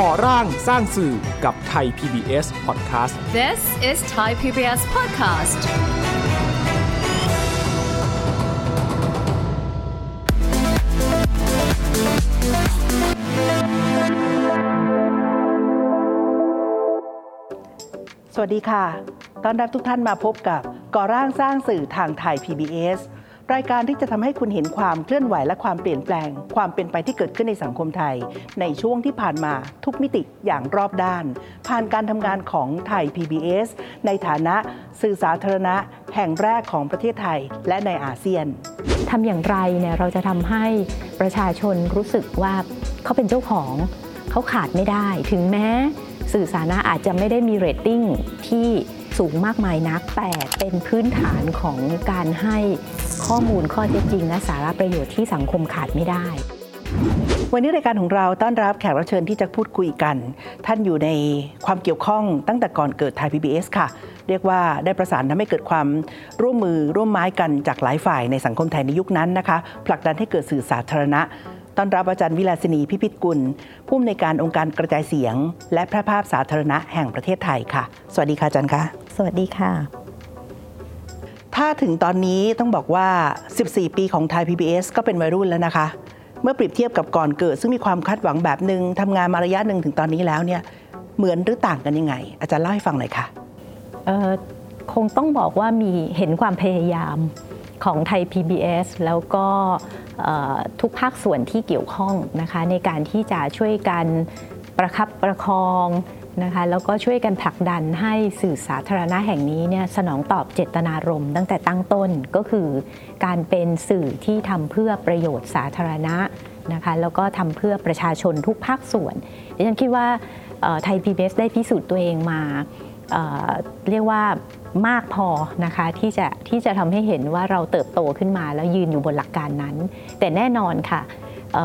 ก่อร่างสร้างสื่อกับไทย PBS Podcast This is Thai PBS Podcast สวัสดีค่ะ ต้อนรับทุกท่านมาพบกับก่อร่างสร้างสื่อทางไทย PBS รายการที่จะทำให้คุณเห็นความเคลื่อนไหวและความเปลี่ยนแปลง ความเป็นไปที่เกิดขึ้นในสังคมไทย ในช่วงที่ผ่านมาทุกมิติอย่างรอบด้าน ผ่านการทำงานของไทย PBS ในฐานะสื่อสาธารณะ แห่งแรกของประเทศไทยและในอาเซียนทำอย่างไรเนี่ยเราจะทำให้ประชาชนรู้สึกว่าเขาเป็นเจ้าของเขาขาดไม่ได้ ถึงแม้สื่อสาธารณะอาจจะไม่ได้มีเรตติ้งที่ สูงมากมายนัก แต่เป็นพื้นฐานของการให้ข้อมูลข้อเท็จจริง และสาระประโยชน์ที่สังคมขาดไม่ได้ วันนี้รายการของเราต้อนรับแขกรับเชิญที่จะพูดคุยกัน ท่านอยู่ในความเกี่ยวข้องตั้งแต่ก่อนเกิดไทย PBS ค่ะ เรียกว่าได้ประสานทำให้เกิดความร่วมมือร่วมไม้กันจากหลายฝ่ายในสังคมไทยในยุคนั้นนะคะผลักดันให้เกิดสื่อสาธารณะ ต้อนรับอาจารย์วิลาสินีพิพิธกุล ผู้อำนวยการองค์การกระจายเสียง และแพร่ภาพสาธารณะแห่งประเทศไทยค่ะ สวัสดีค่ะอาจารย์คะสวัสดีค่ะ ถ้าถึงตอนนี้ต้องบอกว่า 14 ปีของไทย PBS ก็เป็นวัยรุ่นแล้วนะคะ เมื่อเปรียบเทียบกับก่อนเกิด ซึ่งมีความคาดหวังแบบหนึ่งทำงานมาระยะหนึ่งถึงตอนนี้แล้วเนี่ยเหมือนหรือต่างกันยังไง อาจารย์เล่าให้ฟังหน่อยค่ะเอ่อคงต้องบอกว่ามีเห็นความพยายาม ของไทย PBS แล้วก็ทุกภาคส่วนที่เกี่ยวข้องนะคะในการที่จะช่วยกันประคับประคองนะคะแล้วก็ช่วยกันผลักดันให้สื่อสาธารณะแห่งนี้เนี่ยสนองตอบเจตนารมณ์ตั้งแต่ตั้งต้นก็คือการเป็นสื่อที่ทำเพื่อประโยชน์สาธารณะนะคะแล้วก็ทำเพื่อประชาชนทุกภาคส่วนดิฉันคิดว่าไทย PBS ได้พิสูจน์ตัวเองมาเเรียกว่า มากพอนะคะที่จะที่จะทำให้เห็นว่าเราเติบโตขึ้นมาแล้วยืนอยู่บนหลักการนั้น แต่แน่นอนค่ะ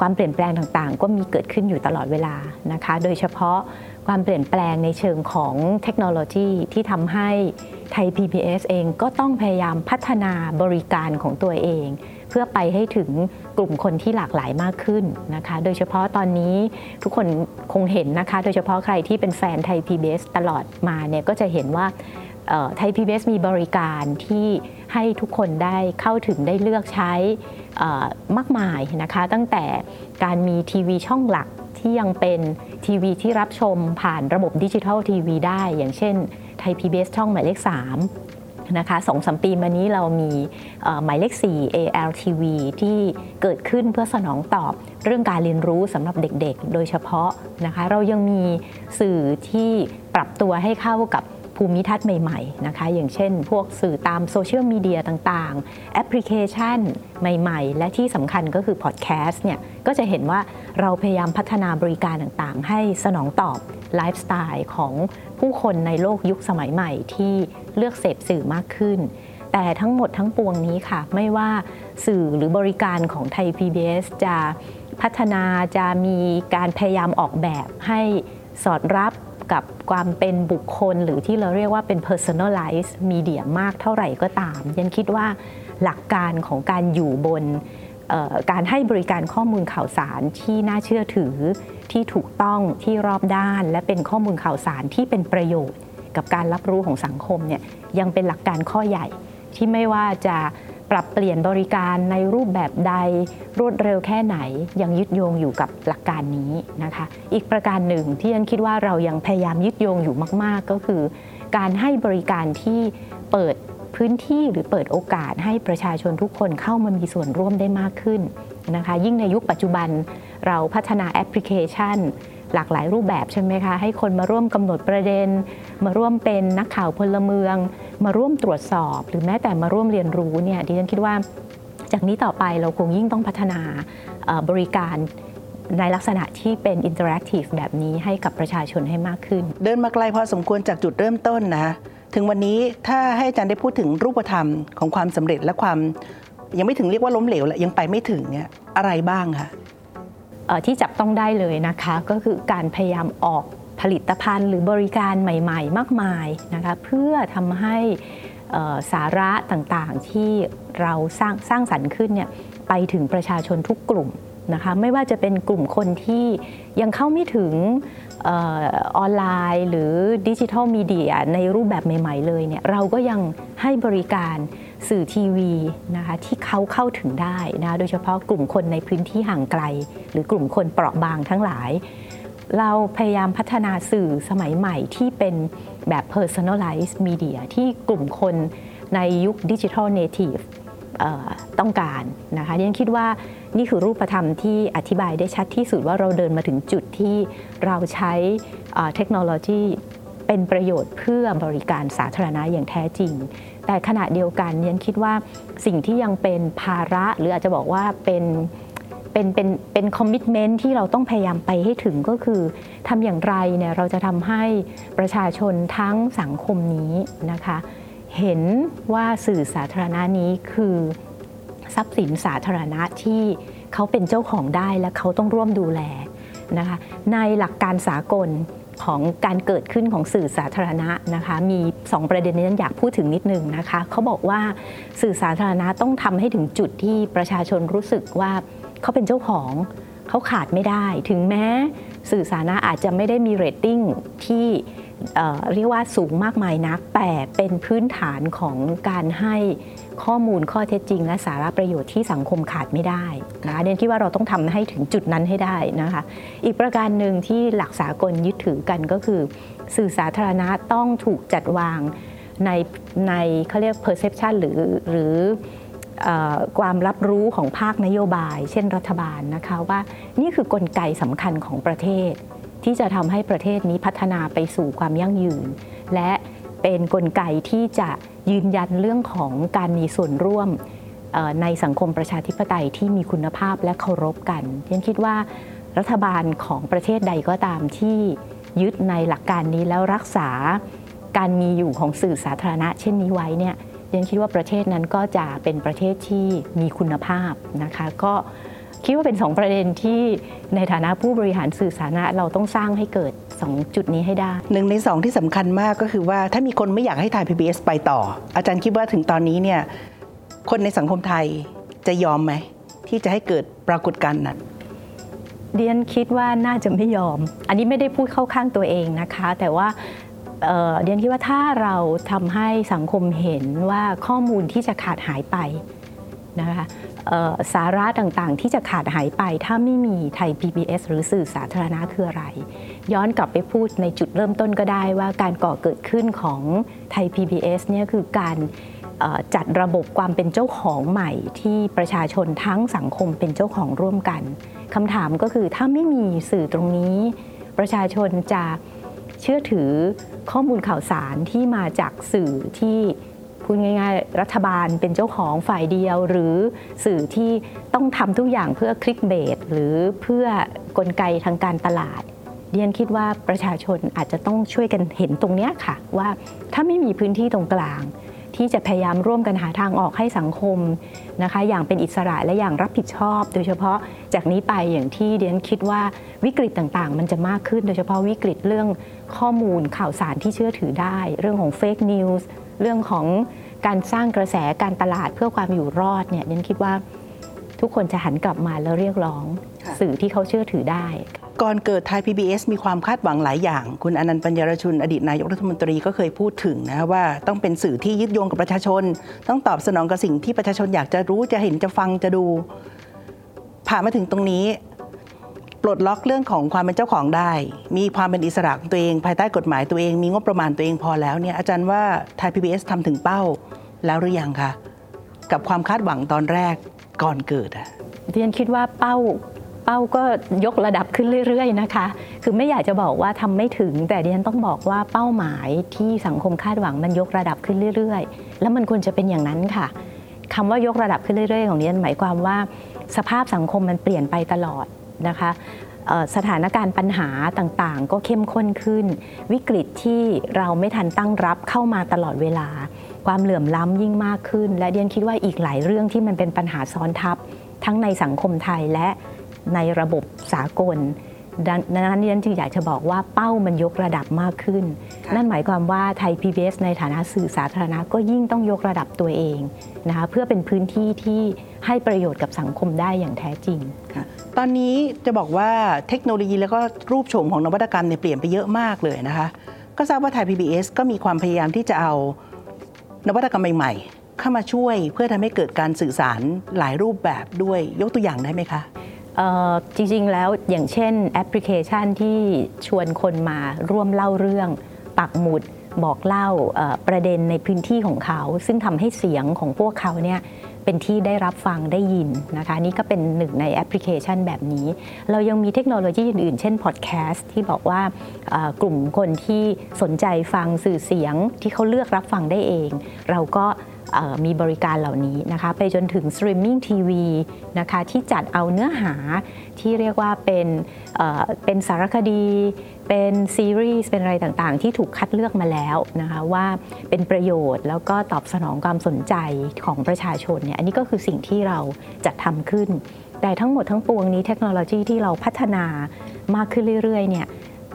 ความเปลี่ยนแปลงต่างๆ ก็มีเกิดขึ้นอยู่ตลอดเวลานะคะ โดยเฉพาะความเปลี่ยนแปลงในเชิงของเทคโนโลยีที่ทำให้ไทย PBS เองก็ต้องพยายามพัฒนาบริการของตัวเอง เพื่อไปให้ถึงกลุ่มคนที่หลากหลายมากขึ้นนะคะ โดยเฉพาะตอนนี้ทุกคนคงเห็นนะคะ โดยเฉพาะใครที่เป็นแฟนไทย PBS ตลอดมาเนี่ยก็จะเห็นว่า ไทย PBS มีบริการที่ให้ทุกคนได้เข้าถึงได้เลือกใช้มากมายนะคะตั้งแต่การมีทีวีช่องหลักที่ยังเป็นทีวีที่รับชมผ่านระบบดิจิทัลทีวีได้ อย่างเช่นไทย PBS ช่องหมายเลข 3นะคะสองสมปีมานี้เรามีหมายเลข 4 ALTV ที่เกิดขึ้นเพื่อสนองตอบเรื่องการเรียนรู้สำหรับเด็กๆ โดยเฉพาะนะคะเรายังมีสื่อที่ปรับตัวให้เข้ากับ ภูมิทัศน์ใหม่ๆนะคะอย่างเช่น พวกสื่อตามโซเชียลมีเดียต่างๆ แอปพลิเคชันใหม่ๆ และที่สำคัญก็คือพอดแคสต์เนี่ยก็จะเห็นว่าเราพยายามพัฒนาบริการต่างๆ ให้สนองตอบไลฟ์สไตล์ของผู้คนในโลกยุคสมัยใหม่ที่เลือกเสพสื่อมากขึ้น แต่ทั้งหมดทั้งปวงนี้ค่ะ ไม่ว่าสื่อหรือบริการของไทย PBS จะพัฒนาจะมีการพยายามออกแบบให้สอดรับ กับความเป็นบุคคลหรือที่เราเรียกว่าเป็น personalized media มากเท่าไหร่ก็ตาม ยันคิดว่าหลักการของการอยู่บนการให้บริการข้อมูลข่าวสารที่น่าเชื่อถือที่ถูกต้องที่รอบด้าน และเป็นข้อมูลข่าวสารที่เป็นประโยชน์ กับการรับรู้ของสังคมเนี่ยยังเป็นหลักการข้อใหญ่ที่ไม่ว่าจะ ปรับเปลี่ยนบริการในรูปแบบใดรวดเร็วแค่ไหน ยังยึดโยงอยู่กับหลักการนี้นะคะ อีกประการหนึ่งที่ฉันคิดว่าเรายังพยายามยึดโยงอยู่มาก ๆ ก็คือ การให้บริการที่เปิดพื้นที่หรือเปิดโอกาสให้ประชาชนทุกคนเข้ามามีส่วนร่วมได้มากขึ้นนะคะ ยิ่งในยุคปัจจุบันเราพัฒนาแอปพลิเคชัน หลากหลายรูปแบบใช่ไหมคะให้คนมาร่วมกำหนดประเด็น มาร่วมเป็นนักข่าวพลเมือง มาร่วมตรวจสอบ หรือแม้แต่มาร่วมเรียนรู้เนี่ยดิฉันคิดว่า จากนี้ต่อไปเราคงยิ่งต้องพัฒนาบริการในลักษณะที่เป็นอินเ r อร์แอคทีฟแบบนี้ให้กับประชาชนให้มากขึ้น เดินมาไกลพอสมควรจากจุดเริ่มต้นนะถึงวันนี้ถ้าให้อาจารย์ได้พูดถึงรูปธรรมของความสำเร็จและความ ยังไม่ถึงเรียกว่าล้มเหลวแหละยังไปไม่ถึงเนี่ยอะไรบ้างคะ ที่จับต้องได้เลยนะคะ ก็คือการพยายามออกผลิตภัณฑ์หรือบริการใหม่ ๆ มากมายนะคะเพื่อทำให้สาระต่างๆที่เราสร้างสร้างสรรค์ขึ้นเนี่ยไปถึงประชาชนทุกกลุ่มนะคะไม่ว่าจะเป็นกลุ่มคนที่ยังเข้าไม่ถึงออนไลน์หรือดิจิทัลมีเดียในรูปแบบใหม่ ๆ เลยเนี่ยเราก็ยังให้บริการ สื่อทีวีนะคะที่เขาเข้าถึงได้นะโดยเฉพาะกลุ่มคนในพื้นที่ห่างไกล หรือกลุ่มคนเปราะบางทั้งหลาย เราพยายามพัฒนาสื่อสมัยใหม่ที่เป็นแบบ personalized media ที่กลุ่มคนในยุคดิจิทัลเนทีฟต้องการนะคะดิฉันคิดว่านี่คือรูปธรรมที่อธิบายได้ชัดที่สุดว่าเราเดินมาถึงจุดที่เราใช้เทคโนโลยี เป็นประโยชน์เพื่อบริการสาธารณะอย่างแท้จริง แต่ขณะเดียวกันยันคิดว่าสิ่งที่ยังเป็นภาระหรืออาจจะบอกว่าเป็นเป็นเป็นเป็นคอมมิชเมนต์ที่เราต้องพยายามไปให้ถึงก็คือทำอย่างไรเนี่ยเราจะทำให้ประชาชนทั้งสังคมนี้นะคะ เห็นว่าสื่อสาธารณะนี้คือทรัพย์สินสาธารณะที่เขาเป็นเจ้าของได้และเขาต้องร่วมดูแลนะคะในหลักการสากล ของการเกิดขึ้นของสื่อสาธารณะนะคะ มี 2 ประเด็นนี้ฉันอยากพูดถึงนิดนึงนะคะเขาบอกว่าสื่อสาธารณะต้องทำให้ถึงจุดที่ประชาชนรู้สึกว่าเขาเป็นเจ้าของเขาขาดไม่ได้ ถึงแม้สื่อสาธารณะอาจจะไม่ได้มีเรตติ้งที่ เรียกว่าสูงมากมายนัก แต่เป็นพื้นฐานของการให้ข้อมูลข้อเท็จจริง และสาระประโยชน์ที่สังคมขาดไม่ได้นะคะเดนคิดว่าเราต้องทำให้ถึงจุดนั้นให้ได้นะคะ อีกประการหนึ่งที่หลักสากลยึดถือกันก็คือ สื่อสาธารณะต้องถูกจัดวางในในเขาเรียก perception หรือหรือความรับรู้ของภาคนโยบาย เช่นรัฐบาลนะคะว่านี่คือกลไกสำคัญของประเทศ ที่จะทำให้ประเทศนี้พัฒนาไปสู่ความยั่งยืน และเป็นนกลไกที่จะยืนยันเรื่องของการมีส่วนร่วมในสังคมประชาธิปไตยที่มีคุณภาพและเคารพกันฉันคิดว่ารัฐบาลของประเทศใดก็ตามที่ยึดในหลักการนี้แล้วรักษาการมีอยู่ของสื่อสาธารณะ เช่นนี้ไว้เนี่ยยังคิดว่าประเทศนั้นก็จะเป็นประเทศที่มีคุณภาพนะคะก็ คิดว่าเป็น 2 ประเด็นที่ในฐานะผู้บริหารสื่อสาธารณะเราต้องสร้างให้เกิด 2 จุดนี้ให้ได้หนึ่งในสองที่สำคัญมากก็คือว่าถ้ามีคนไม่อยากให้ไทย PBS ไปต่อ อาจารย์คิดว่าถึงตอนนี้เนี่ยคนในสังคมไทยจะยอมไหม ที่จะให้เกิดปรากฏการณ์นั้นเดียนคิดว่าน่าจะไม่ยอม อันนี้ไม่ได้พูดเข้าข้างตัวเองนะคะ แต่ว่าเดียนคิดว่าถ้าเราทำให้สังคมเห็นว่าข้อมูลที่จะขาดหายไป นะคะสาระต่างๆ ที่จะขาดหายไปถ้าไม่มีไทย PBS หรือสื่อสาธารณะคืออะไร ย้อนกลับไปพูดในจุดเริ่มต้นก็ได้ว่าการก่อเกิดขึ้นของไทย PBS เนี่ยคือการจัดระบบความเป็นเจ้าของใหม่ที่ประชาชนทั้งสังคมเป็นเจ้าของร่วมกันคำถามก็คือถ้าไม่มีสื่อตรงนี้ ประชาชนจะเชื่อถือข้อมูลข่าวสารที่มาจากสื่อที่ พูดง่าย ๆ รัฐบาลเป็นเจ้าของฝ่ายเดียว หรือสื่อที่ต้องทำทุกอย่างเพื่อคลิกเบสหรือเพื่อกลไกทางการตลาดเดียนคิดว่าประชาชนอาจจะต้องช่วยกันเห็นตรงนี้ค่ะ ว่าถ้าไม่มีพื้นที่ตรงกลาง ที่จะพยายามร่วมกันหาทางออกให้สังคมนะคะ อย่างเป็นอิสระและอย่างรับผิดชอบ โดยเฉพาะจากนี้ไปอย่างที่เดียนคิดว่าวิกฤตต่างๆ มันจะมากขึ้น โดยเฉพาะวิกฤตเรื่องข้อมูลข่าวสารที่เชื่อถือได้ เรื่องของเฟกนิวส์ เรื่องของการสร้างกระแสการตลาดเพื่อความอยู่รอดเนี่ยนันคิดว่าทุกคนจะหันกลับมาแล้วเรียกร้องสื่อที่เขาเชื่อถือได้ก่อนเกิดไทย PBS มีความคาดหวังหลายอย่าง คุณอนันต์ปัญญารชุน อดีตนายกรัฐมนตรีก็เคยพูดถึงนะว่าต้องเป็นสื่อที่ยึดโยงกับประชาชน ต้องตอบสนองกับสิ่งที่ประชาชนอยากจะรู้จะเห็นจะฟังจะดู ผ่านมาถึงตรงนี้ป ลดล็อกเรื่องของความเป็นเจ้าของได้ มีความเป็นอิสระของตัวเอง ภายใต้กฎหมายตัวเอง มีงบประมาณตัวเองพอแล้วเนี่ยอาจารย์ว่าไทยพีบีเอสทำถึงเป้าแล้วหรือยังคะกับความคาดหวังตอนแรกก่อนเกิดอะเรียนคิดว่าเป้าเป้าก็ยกระดับขึ้นเรื่อยๆนะคะ คือไม่อยากจะบอกว่าทำไม่ถึง แต่เรียนต้องบอกว่าเป้าหมายที่สังคมคาดหวังมันยกระดับขึ้นเรื่อยๆ แล้วมันควรจะเป็นอย่างนั้นค่ะคำว่ายกระดับขึ้นเรื่อยๆ ของเรียนหมายความว่า สภาพสังคมมันเปลี่ยนไปตลอด นะคะสถานการณ์ปัญหาต่างๆ ก็เข้มข้นขึ้น วิกฤตที่เราไม่ทันตั้งรับเข้ามาตลอดเวลา ความเหลื่อมล้ำยิ่งมากขึ้น และเดียนคิดว่าอีกหลายเรื่องที่มันเป็นปัญหาซ้อนทับ ทั้งในสังคมไทยและในระบบสากล ดังนั้นดิฉันจึงอยากจะบอกว่าเป้ามันยกระดับมากขึ้นค่ะนั่นหมายความว่าไทย PBS ในฐานะสื่อสาธารณะก็ยิ่งต้องยกระดับตัวเองนะคะเพื่อเป็นพื้นที่ที่ให้ประโยชน์กับสังคมได้อย่างแท้จริงค่ะตอนนี้จะบอกว่าเทคโนโลยีแล้วก็รูปโฉมของนวัตกรรมเนี่ยเปลี่ยนไปเยอะมากเลยนะคะก็ทราบว่าไทย PBS ก็มีความพยายามที่จะเอานวัตกรรมใหม่ๆ เข้ามาช่วยเพื่อทำให้เกิดการสื่อสารหลายรูปแบบด้วยยกตัวอย่างได้ไหมคะเอ่อ จริงๆ แล้วอย่างเช่นแอปพลิเคชันที่ชวนคนมาร่วมเล่าเรื่องปักหมุดบอกเล่าประเด็นในพื้นที่ของเขา ซึ่งทำให้เสียงของพวกเขาเนี่ยเป็นที่ได้รับฟังได้ยินนะคะนี่ก็เป็นหนึ่งในแอปพลิเคชันแบบนี้ เรายังมีเทคโนโลยีอื่นๆ เช่นพอดแคสต์ที่บอกว่ากลุ่มคนที่สนใจฟังสื่อเสียงที่เขาเลือกรับฟังได้เอง เราก็ มีบริการเหล่านี้นะคะไปจนถึงสตรีมมิ่งทีวีนะคะที่จัดเอาเนื้อหาที่เรียกว่าเป็นเป็นสารคดี เป็นซีรีส์เป็นอะไรต่างๆ ที่ถูกคัดเลือกมาแล้วนะคะว่าเป็นประโยชน์แล้วก็ตอบสนองความสนใจของประชาชนเนี่ยอันนี้ก็คือสิ่งที่เราจัดทำขึ้น แต่ทั้งหมดทั้งปวงนี้เทคโนโลยีที่เราพัฒนามากขึ้นเรื่อยๆเนี่ย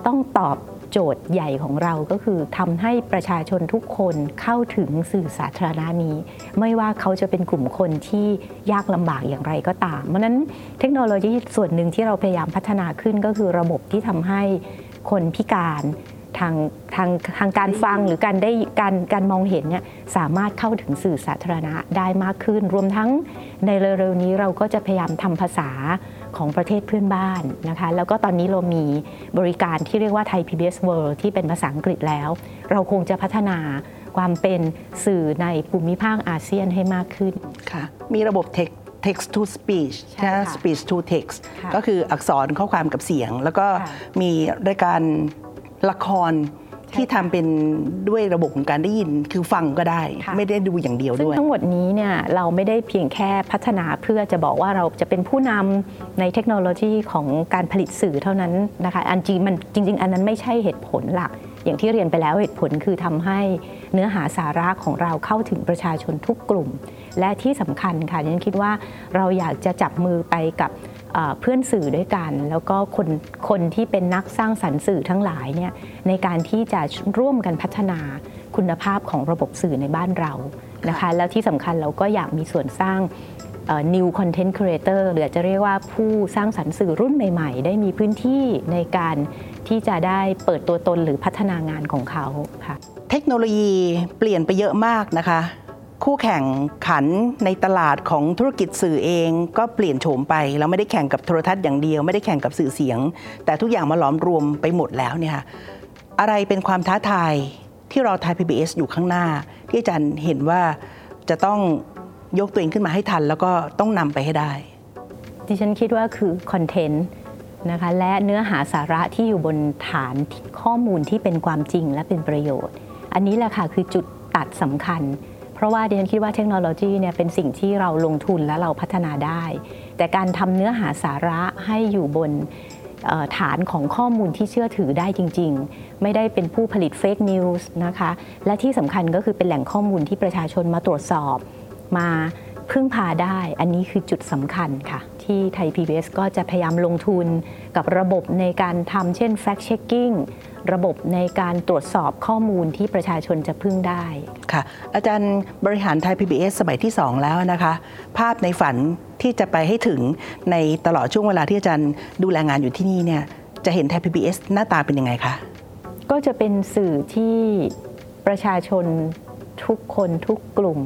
ต้องตอบ โจทย์ใหญ่ของเราก็คือทำให้ประชาชนทุกคนเข้าถึงสื่อสาธารณะนี้ ไม่ว่าเขาจะเป็นกลุ่มคนที่ยากลำบากอย่างไรก็ตาม เพราะฉะนั้นเทคโนโลยีส่วนหนึ่งที่เราพยายามพัฒนาขึ้นก็คือระบบที่ทำให้คนพิการทางทางทางการฟังหรือการได้การการมองเห็นเนี่ยสามารถเข้าถึงสื่อสาธารณะได้มากขึ้น รวมทั้งในเร็วๆนี้เราก็จะพยายามทำภาษา ของประเทศเพื่อนบ้านนะคะแล้วก็ตอนนี้เรามีบริการที่เรียกว่าไทย PBS World ที่เป็นภาษาอังกฤษแล้ว เราคงจะพัฒนาความเป็นสื่อในภูมิภาคอาเซียนให้มากขึ้นค่ะมีระบบ text text to speech ใช่ค่ะนะ speech to text ค่ะก็คืออักษรข้อความกับเสียง แล้วก็ค่ะมีรายการละคร ที่ทำเป็นด้วยระบบของการได้ยินคือฟังก็ได้ค่ะไม่ได้ดูอย่างเดียวซึ่งด้วยทั้งหมดนี้เนี่ยเราไม่ได้เพียงแค่พัฒนาเพื่อจะบอกว่าเราจะเป็นผู้นำในเทคโนโลยีของการผลิตสื่อเท่านั้นนะคะอันจริงมันจริง ๆ อันนั้นไม่ใช่เหตุผลหลัก อย่างที่เรียนไปแล้วเหตุผลคือทำให้เนื้อหาสาระของเราเข้าถึงประชาชนทุกกลุ่ม และที่สำคัญค่ะฉันคิดว่าเราอยากจะจับมือไปกับ เพื่อนสื่อด้วยกัน แล้วก็คนคนที่เป็นนักสร้างสรรค์สื่อทั้งหลายเนี่ยในการที่จะร่วมกันพัฒนาคุณภาพของระบบสื่อในบ้านเรานะคะแล้วที่สำคัญเราก็อยากมีส่วนสร้าง new content creator หรือจจะเรียกว่าผู้สร้างสรรค์สื่อรุ่นใหม่ ๆ ได้มีพื้นที่ในการที่จะได้เปิดตัวตนหรือพัฒนางานของเขาค่ะ เทคโนโลยีเปลี่ยนไปเยอะมากนะคะ คู่แข่งขันในตลาดของธุรกิจสื่อเองก็เปลี่ยนโฉมไป เราไม่ได้แข่งกับโทรทัศน์อย่างเดียว ไม่ได้แข่งกับสื่อเสียง แต่ทุกอย่างมาหลอมรวมไปหมดแล้วเนี่ยค่ะอะไรเป็นความท้าทายที่รอไทย PBS อยู่ข้างหน้า ที่อาจารย์เห็นว่าจะต้องยกตัวเองขึ้นมาให้ทัน แล้วก็ต้องนำไปให้ได้ ดิฉันคิดว่าคือคอนเทนต์นะคะและเนื้อหาสาระที่อยู่บนฐานข้อมูลที่เป็นความจริงและเป็นประโยชน์ อันนี้แหละค่ะคือจุดตัดสำคัญ ราะว่าดิฉันคิดว่าเทคโนโลยีเนี่ยเป็นสิ่งที่เราลงทุนและเราพัฒนาได้ แต่การทำเนื้อหาสาระให้อยู่บนฐานของข้อมูลที่เชื่อถือได้จริง ๆ ไม่ได้เป็นผู้ผลิตเฟกนิวส์นะคะ และที่สำคัญก็คือเป็นแหล่งข้อมูลที่ประชาชนมาตรวจสอบมา พึ่งพาได้ อันนี้คือจุดสำคัญค่ะ ที่ไทย PBS ก็จะพยายามลงทุนกับระบบในการทำเช่น fact checking ระบบในการตรวจสอบข้อมูลที่ประชาชนจะพึ่งได้ค่ะ อาจารย์บริหารไทย PBS สมัยที่ 2 แล้วนะคะ ภาพในฝันที่จะไปให้ถึงในตลอดช่วงเวลาที่อาจารย์ดูแลงานอยู่ที่นี่เนี่ยจะเห็นไทย PBS หน้าตาเป็นยังไงคะ ก็จะเป็นสื่อที่ประชาชนทุกคนทุกกลุ่ม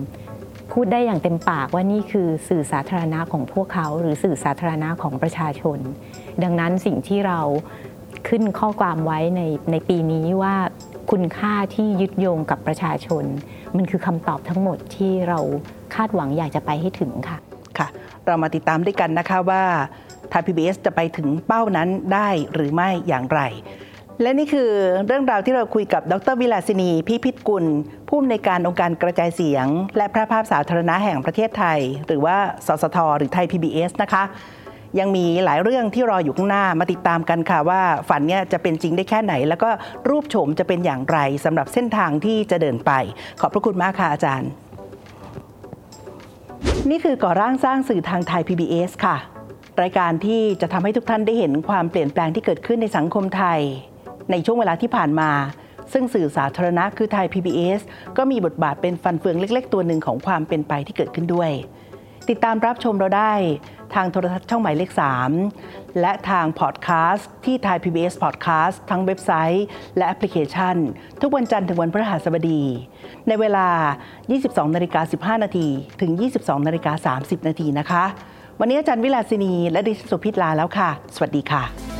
พูดได้อย่างเต็มปากว่านี่คือสื่อสาธารณะของพวกเขา หรือสื่อสาธารณะของประชาชน ดังนั้นสิ่งที่เราขึ้นข้อความไว้ในในปีนี้ว่าคุณค่าที่ยึดโยงกับประชาชน มันคือคำตอบทั้งหมดที่เราคาดหวังอยากจะไปให้ถึงค่ะค่ะ เรามาติดตามด้วยกันนะคะว่าไทย PBS จะไปถึงเป้านั้นได้หรือไม่อย่างไร และนี่คือเรื่องราวที่เราคุยกับดรวิลาสินีพิพิธกุล ผู้อำนวยการองค์การกระจายเสียง และพร่ภาพสาธารณะแห่งประเทศไทย หรือว่าสสท หรือไทย PBS นะคะ ยังมีหลายเรื่องที่รออยู่ข้างหน้ามาติดตามกันค่ะว่าฝันเนี่ยจะเป็นจริงได้แค่ไหน แล้วก็รูปโฉมจะเป็นอย่างไรสำหรับเส้นทางที่จะเดินไป ขอบพระคุณมากค่ะอาจารย์ นี่คือก่อร่างสร้างสื่อทางไทย PBS ค่ะ รายการที่จะทำให้ทุกท่านได้เห็นความเปลี่ยนแปลงที่เกิดขึ้นในสังคมไทย ในช่วงเวลาที่ผ่านมา ซึ่งสื่อสาธารณะคือไทย PBS ก็มีบทบาทเป็นฟันเฟืองเล็ก ๆ ตัวหนึ่งของความเป็นไปที่เกิดขึ้นด้วย ติดตามรับชมเราได้ทางโทรทัศน์ช่องหมายเลข 3 และทางพอดแคสต์ที่ Thai PBS Podcast ทั้งเว็บไซต์ และแอปพลิเคชัน ทุกวันจันทร์ถึงวันพฤหัสบดี ในเวลา 22นาฬิกา15 นาทีถึง 22นาฬิกา30 นาทีนะคะ วันนี้อาจารย์วิลาสินีและดิฉันสุพิษลาแล้วค่ะ สวัสดีค่ะ